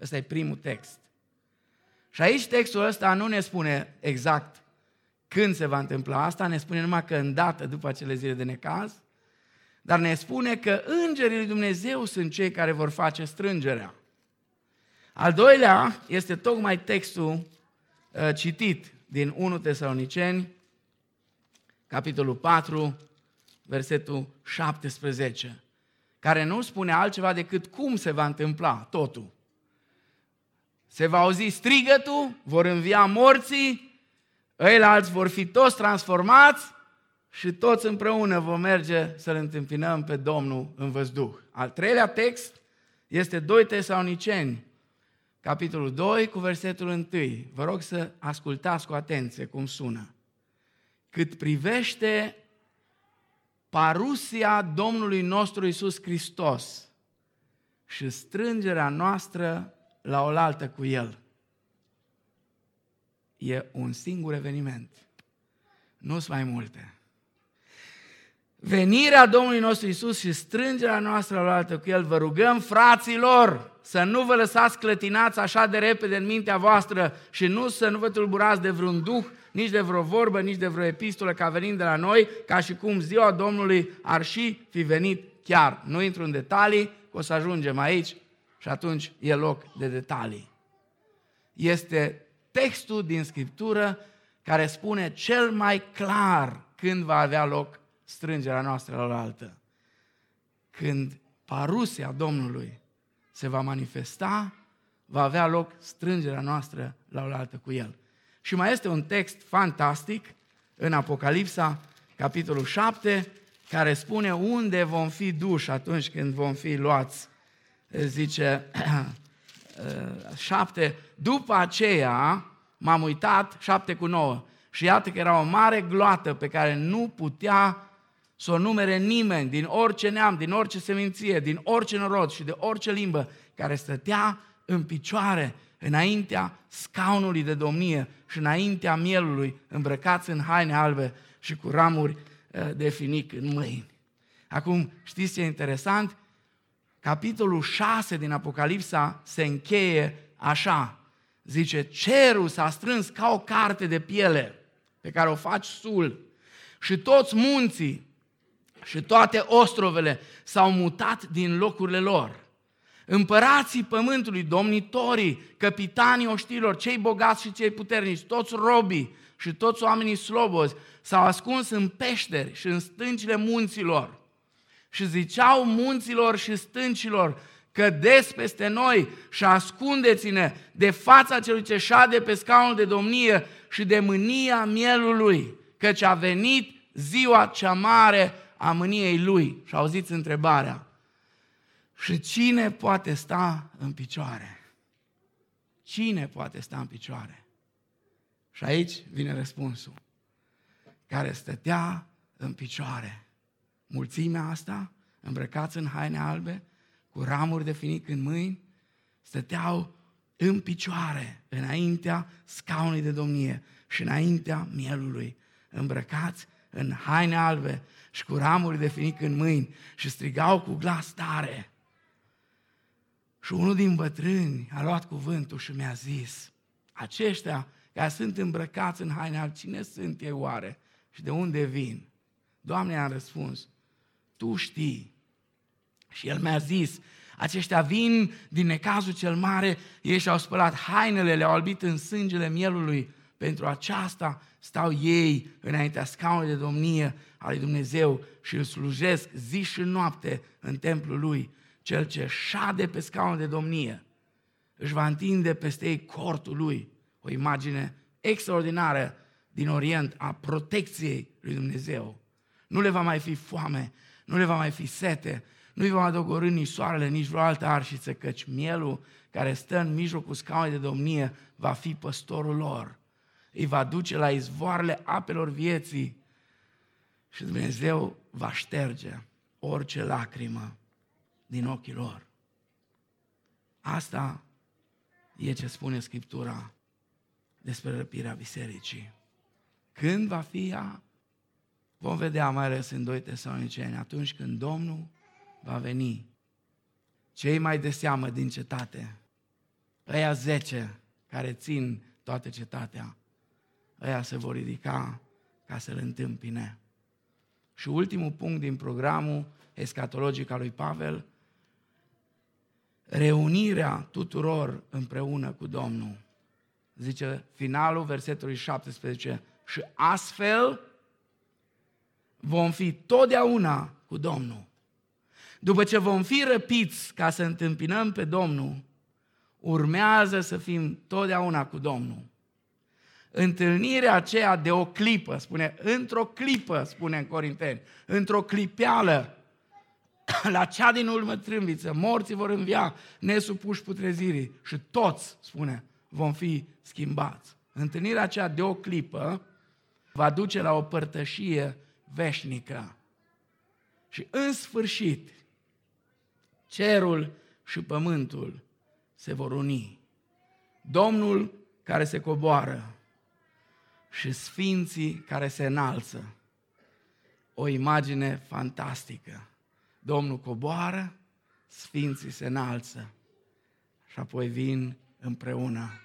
Speaker 2: Ăsta e primul text. Și aici textul ăsta nu ne spune exact când se va întâmpla asta, ne spune numai că îndată după acele zile de necaz, dar ne spune că îngerii lui Dumnezeu sunt cei care vor face strângerea. Al doilea este tocmai textul uh, citit din 1 Tesaloniceni, capitolul 4, versetul 17, care nu spune altceva decât cum se va întâmpla totul. Se va auzi strigătul, vor învia morții, ăilalți vor fi toți transformați și toți împreună vom merge să-L întâmpinăm pe Domnul în văzduh. Al treilea text este 2 Tesaloniceni, capitolul 2 cu versetul 1. Vă rog să ascultați cu atenție cum sună. Cât privește parusia Domnului nostru Isus Hristos și strângerea noastră la oaltă cu El. E un singur eveniment. Nu sunt mai multe. Venirea Domnului nostru Isus și strângerea noastră la altă cu El, vă rugăm, fraților, să nu vă lăsați clătinați așa de repede în mintea voastră și nu să nu vă tulburați de vreun duh, nici de vreo vorbă, nici de vreo epistolă ca venind de la noi, ca și cum ziua Domnului ar și fi venit chiar. Nu intru în detalii, o să ajungem aici și atunci e loc de detalii. Este textul din Scriptură care spune cel mai clar când va avea loc strângerea noastră la altă. Când parusia Domnului se va manifesta, va avea loc strângerea noastră la altă cu El. Și mai este un text fantastic în Apocalipsa, capitolul 7, care spune unde vom fi duși atunci când vom fi luați. Zice 7, după aceea m-am uitat, 7 cu 9, și iată că era o mare gloată pe care nu putea să o numere nimeni din orice neam, din orice seminție, din orice norod și de orice limbă, care stătea în picioare înaintea scaunului de domnie și înaintea mielului, îmbrăcați în haine albe și cu ramuri eh, de finic în mâini. Acum, știți ce e interesant? Capitolul 6 din Apocalipsa se încheie așa. Zice, cerul s-a strâns ca o carte de piele pe care o faci sul și toți munții și toate ostrovele s-au mutat din locurile lor. Împărații pământului, domnitorii, capitanii oștilor, cei bogați și cei puternici, toți robii și toți oamenii slobozi s-au ascuns în peșteri și în stâncile munților. Și ziceau munților și stâncilor, cădeți peste noi și ascundeți-ne de fața celui ce șade pe scaunul de domnie și de mânia mielului, căci a venit ziua cea mare a mâniei lui. Și auziți întrebarea, și cine poate sta în picioare? Cine poate sta în picioare? Și aici vine răspunsul. Care stătea în picioare. Mulțimea asta, îmbrăcați în haine albe, cu ramuri de finic în mâini, stăteau în picioare, înaintea scaunului de domnie și înaintea mielului, îmbrăcați în haine albe și cu ramuri de finic în mâini și strigau cu glas tare. Și unul din bătrâni a luat cuvântul și mi-a zis, aceștia care sunt îmbrăcați în haine albe, cine sunt ei oare și de unde vin? Doamne, a răspuns, Tu știi. Și el mi-a zis, aceștia vin din necazul cel mare, ei și-au spălat hainele, le-au albit în sângele mielului. Pentru aceasta stau ei înaintea scaunului de domnie al lui Dumnezeu și îl slujesc zi și noapte în templul lui. Cel ce șade pe scaunul de domnie își va întinde peste ei cortul lui. O imagine extraordinară din Orient a protecției lui Dumnezeu. Nu le va mai fi foame, nu le va mai fi sete, nu-i va dogorâ nici soarele, nici vreo altă arșiță, căci mielul care stă în mijlocul scaunului de domnie va fi păstorul lor. îi va duce la izvoarele apelor vieții și Dumnezeu va șterge orice lacrimă din ochii lor. Asta e ce spune Scriptura despre răpirea bisericii. Când va fi ea? Vom vedea mai ales în 2 Tesaloniceni, atunci când Domnul va veni. Cei mai de seamă din cetate, ăia zece care țin toată cetatea, ăia se vor ridica ca să-L întâmpine. Și ultimul punct din programul escatologic al lui Pavel, reunirea tuturor împreună cu Domnul. Zice finalul versetului 17, și astfel vom fi totdeauna cu Domnul. După ce vom fi răpiți ca să întâmpinăm pe Domnul, urmează să fim totdeauna cu Domnul. Întâlnirea aceea de o clipă, spune, într-o clipă, spune în Corinteni, într-o clipeală, la cea din urmă trâmbiță, morții vor învia nesupuși putrezirii și toți, spune, vom fi schimbați. Întâlnirea aceea de o clipă va duce la o părtășie veșnică. Și în sfârșit, cerul și pământul se vor uni. Domnul care se coboară și sfinții care se înalță. O imagine fantastică. Domnul coboară, sfinții se înalță și apoi vin împreună.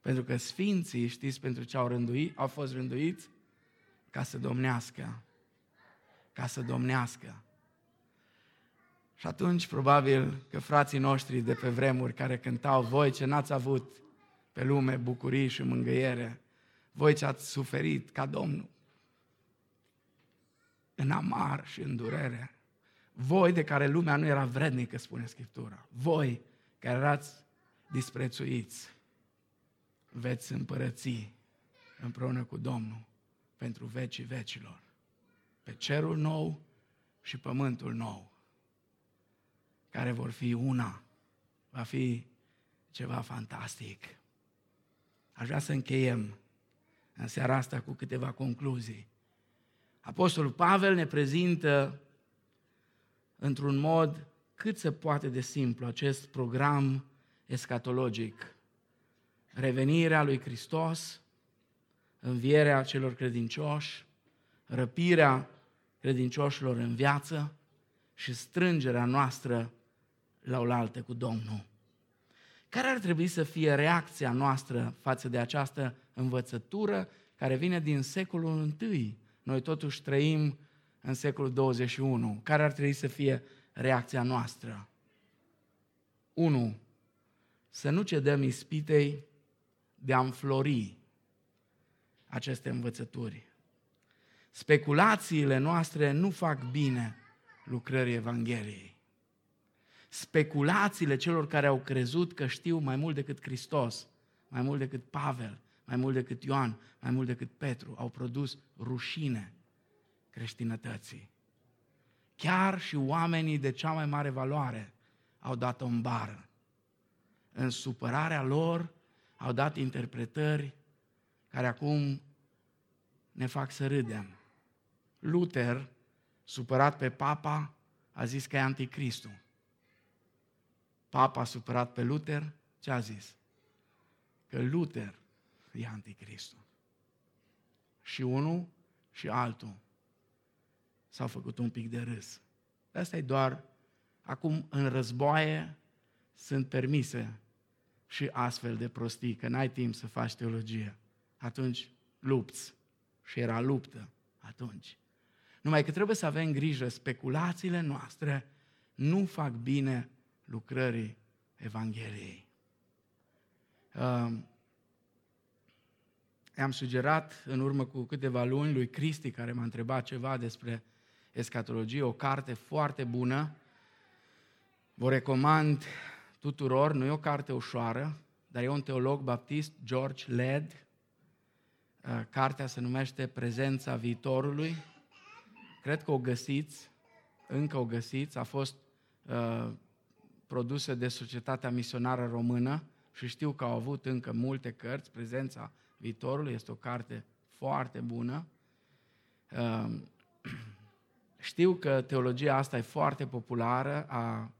Speaker 2: Pentru că sfinții, știți pentru ce au, rânduit, au fost rânduiți? Ca să domnească. Ca să domnească. Și atunci, probabil că frații noștri de pe vremuri care cântau, voi ce n-ați avut pe lume bucurii și mângâiere, voi ce ați suferit ca Domnul, în amar și în durere, voi de care lumea nu era vrednică, spune Scriptura, voi care erați disprețuiți, veți împărăți împreună cu Domnul pentru vecii vecilor, pe cerul nou și pământul nou care vor fi una. Va fi ceva fantastic. Aș vrea să încheiem în seara asta cu câteva concluzii. Apostolul Pavel ne prezintă într-un mod cât se poate de simplu acest program escatologic. Revenirea lui Hristos, învierea celor credincioși, răpirea credincioșilor în viață și strângerea noastră la oaltă cu Domnul. Care ar trebui să fie reacția noastră față de această învățătură care vine din secolul I? Noi totuși trăim în secolul 21. Care ar trebui să fie reacția noastră? 1. Să nu cedăm ispitei de a înflori aceste învățături. Speculațiile noastre nu fac bine lucrării Evangheliei speculațiile celor care au crezut că știu mai mult decât Hristos, mai mult decât Pavel, mai mult decât Ioan, mai mult decât Petru, au produs rușine creștinătății. Chiar și oamenii de cea mai mare valoare au dat-o în bară. În supărarea lor au dat interpretări care acum ne fac să râdem. Luther, supărat pe papa, a zis că e anticristul. Papa supărat pe Luther, ce a zis? Că Luther e anticristul. Și unul și altul s-au făcut un pic de râs. Asta e doar, acum în războaie sunt permise și astfel de prostii, că n-ai timp să faci teologie. Atunci lupți. Și era luptă atunci. Numai că trebuie să avem grijă, speculațiile noastre nu fac bine lucrării Evangheliei. Uh, am sugerat în urmă cu câteva luni lui Cristi, care m-a întrebat ceva despre escatologie, o carte foarte bună. Vă recomand tuturor, nu e o carte ușoară, dar e un teolog baptist, George Led. Uh, cartea se numește Prezența viitorului. Cred că o găsiți, încă o găsiți, a fost uh, produse de Societatea Misionară Română și știu că au avut încă multe cărți, prezența viitorului. Este o carte foarte bună. Um, știu că teologia asta e foarte populară a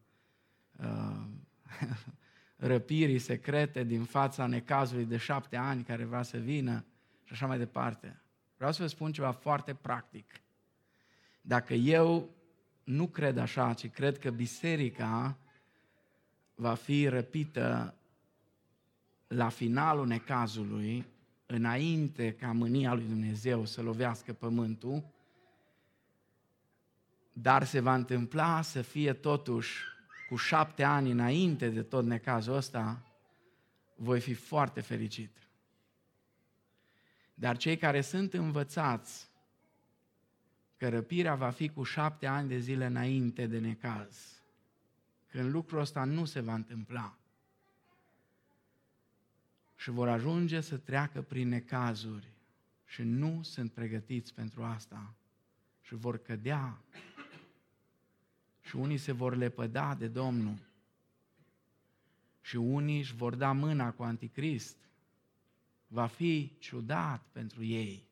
Speaker 2: răpirii secrete din fața necazului de șapte ani care vrea să vină și așa mai departe. Vreau să vă spun ceva foarte practic. Dacă eu nu cred așa, ci cred că biserica va fi răpită la finalul necazului, înainte ca mânia lui Dumnezeu să lovească pământul, dar se va întâmpla să fie totuși cu șapte ani înainte de tot necazul ăsta, voi fi foarte fericit. Dar cei care sunt învățați că răpirea va fi cu șapte ani de zile înainte de necaz, când lucrul ăsta nu se va întâmpla, și vor ajunge să treacă prin necazuri și nu sunt pregătiți pentru asta și vor cădea și unii se vor lepăda de Domnul și unii își vor da mâna cu anticrist. Va fi ciudat pentru ei.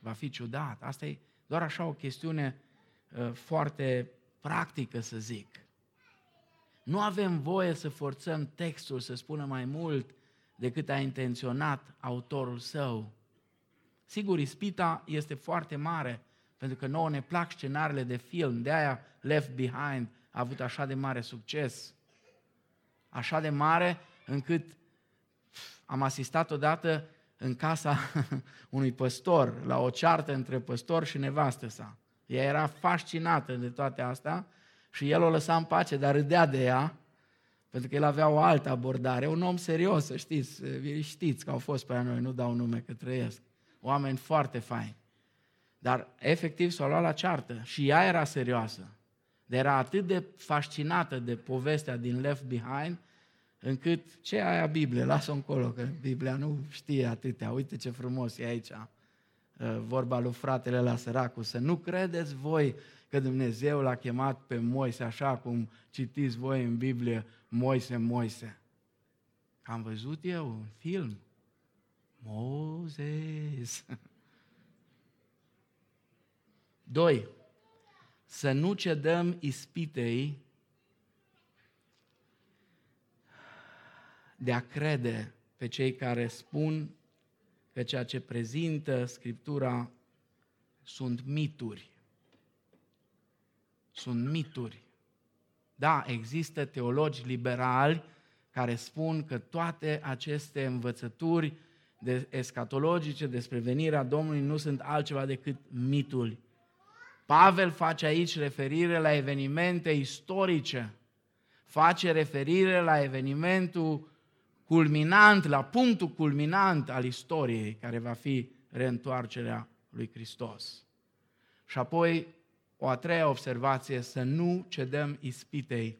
Speaker 2: Va fi ciudat. Asta e doar așa o chestiune uh, foarte practică, să zic. Nu avem voie să forțăm textul să spună mai mult decât a intenționat autorul său. Sigur, ispita este foarte mare, pentru că nouă ne plac scenariile de film, de aia Left Behind a avut așa de mare succes. Așa de mare încât am asistat odată în casa unui păstor, la o ceartă între păstor și nevastă sa. Ea era fascinată de toate astea și el o lăsa în pace, dar râdea de ea, pentru că el avea o altă abordare. Un om serios, să știți, știți că au fost pe noi, nu dau nume că trăiesc. Oameni foarte faini. Dar efectiv s-a luat la ceartă și ea era serioasă. Dar era atât de fascinată de povestea din Left Behind, încât ce e aia Biblie, lasă-o încolo, că Biblia nu știe atâtea, uite ce frumos e aici, uh, vorba lui fratele la săracul, să nu credeți voi că Dumnezeu l-a chemat pe Moise, așa cum citiți voi în Biblie, Moise, Moise. Am văzut eu un film, Moses. Doi, să nu cedăm ispitei de a crede pe cei care spun că ceea ce prezintă Scriptura sunt mituri. Sunt mituri. Da, există teologi liberali care spun că toate aceste învățături de escatologice despre venirea Domnului nu sunt altceva decât mituri. Pavel face aici referire la evenimente istorice, face referire la evenimentul culminant, la punctul culminant al istoriei, care va fi reîntoarcerea lui Hristos. Și apoi, o a treia observație, să nu cedăm ispitei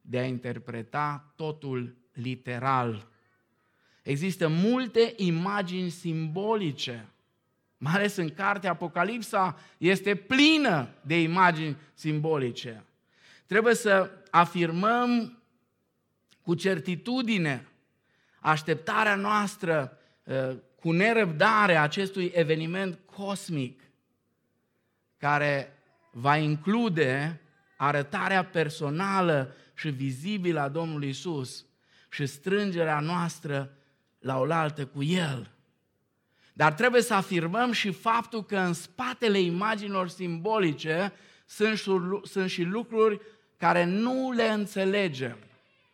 Speaker 2: de a interpreta totul literal. Există multe imagini simbolice mai ales în cartea Apocalipsa, este plină de imagini simbolice. Trebuie să afirmăm cu certitudine așteptarea noastră uh, cu nerăbdare acestui eveniment cosmic care va include arătarea personală și vizibilă a Domnului Isus și strângerea noastră la oaltă cu El. Dar trebuie să afirmăm și faptul că în spatele imaginilor simbolice sunt, sunt și lucruri care nu le înțelegem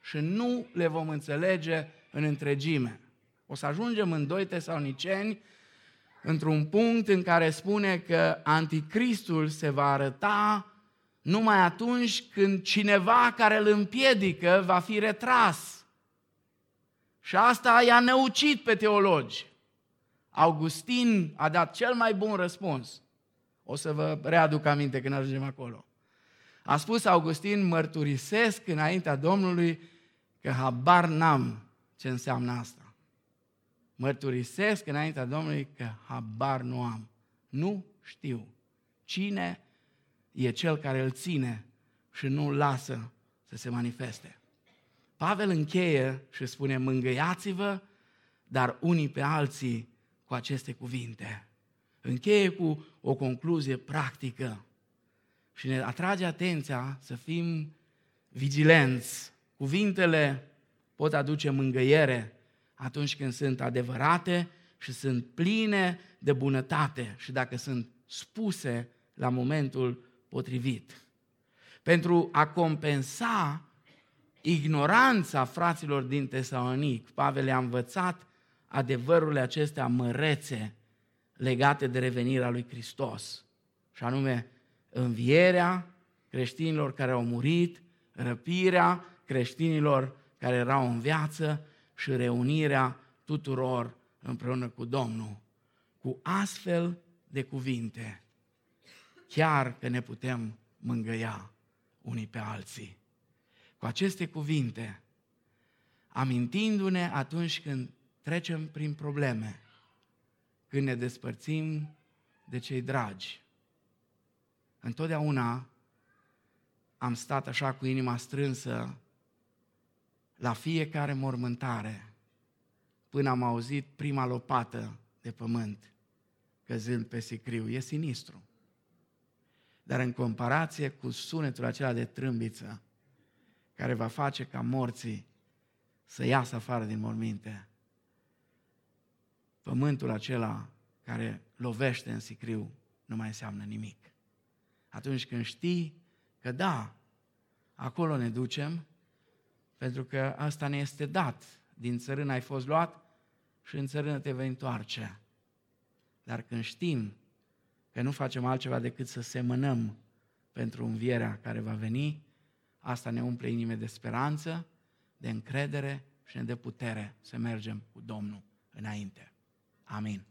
Speaker 2: și nu le vom înțelege în întregime. O să ajungem în 2 Tesaloniceni într-un punct în care spune că anticristul se va arăta numai atunci când cineva care îl împiedică va fi retras. Și asta i-a năucit pe teologi. Augustin a dat cel mai bun răspuns. O să vă readuc aminte când ajungem acolo. A spus Augustin, mărturisesc înaintea Domnului că habar n-am ce înseamnă asta. Mărturisesc înaintea Domnului că habar nu am. Nu știu cine e cel care îl ține și nu îl lasă să se manifeste. Pavel încheie și spune, mângâiați-vă dar unii pe alții cu aceste cuvinte. Încheie cu o concluzie practică și ne atrage atenția să fim vigilenți. Cuvintele pot aduce mângăiere atunci când sunt adevărate și sunt pline de bunătate și dacă sunt spuse la momentul potrivit. Pentru a compensa ignoranța fraților din Tesalonic, Pavel le-a învățat adevărurile acestea mărețe legate de revenirea lui Hristos, și anume învierea creștinilor care au murit, răpirea creștinilor care erau în viață și reunirea tuturor împreună cu Domnul. Cu astfel de cuvinte, chiar că ne putem mângâia unii pe alții. Cu aceste cuvinte, amintindu-ne atunci când trecem prin probleme, când ne despărțim de cei dragi. Întotdeauna am stat așa cu inima strânsă la fiecare mormântare, până am auzit prima lopată de pământ căzând pe sicriu. E sinistru. Dar în comparație cu sunetul acela de trâmbiță, care va face ca morții să iasă afară din morminte, pământul acela care lovește în sicriu nu mai înseamnă nimic. Atunci când știi că da, acolo ne ducem, pentru că asta ne este dat. Din țărână ai fost luat și în țărână te vei întoarce. Dar când știm că nu facem altceva decât să semănăm pentru învierea care va veni, asta ne umple inime de speranță, de încredere și ne dă putere să mergem cu Domnul înainte. Amin.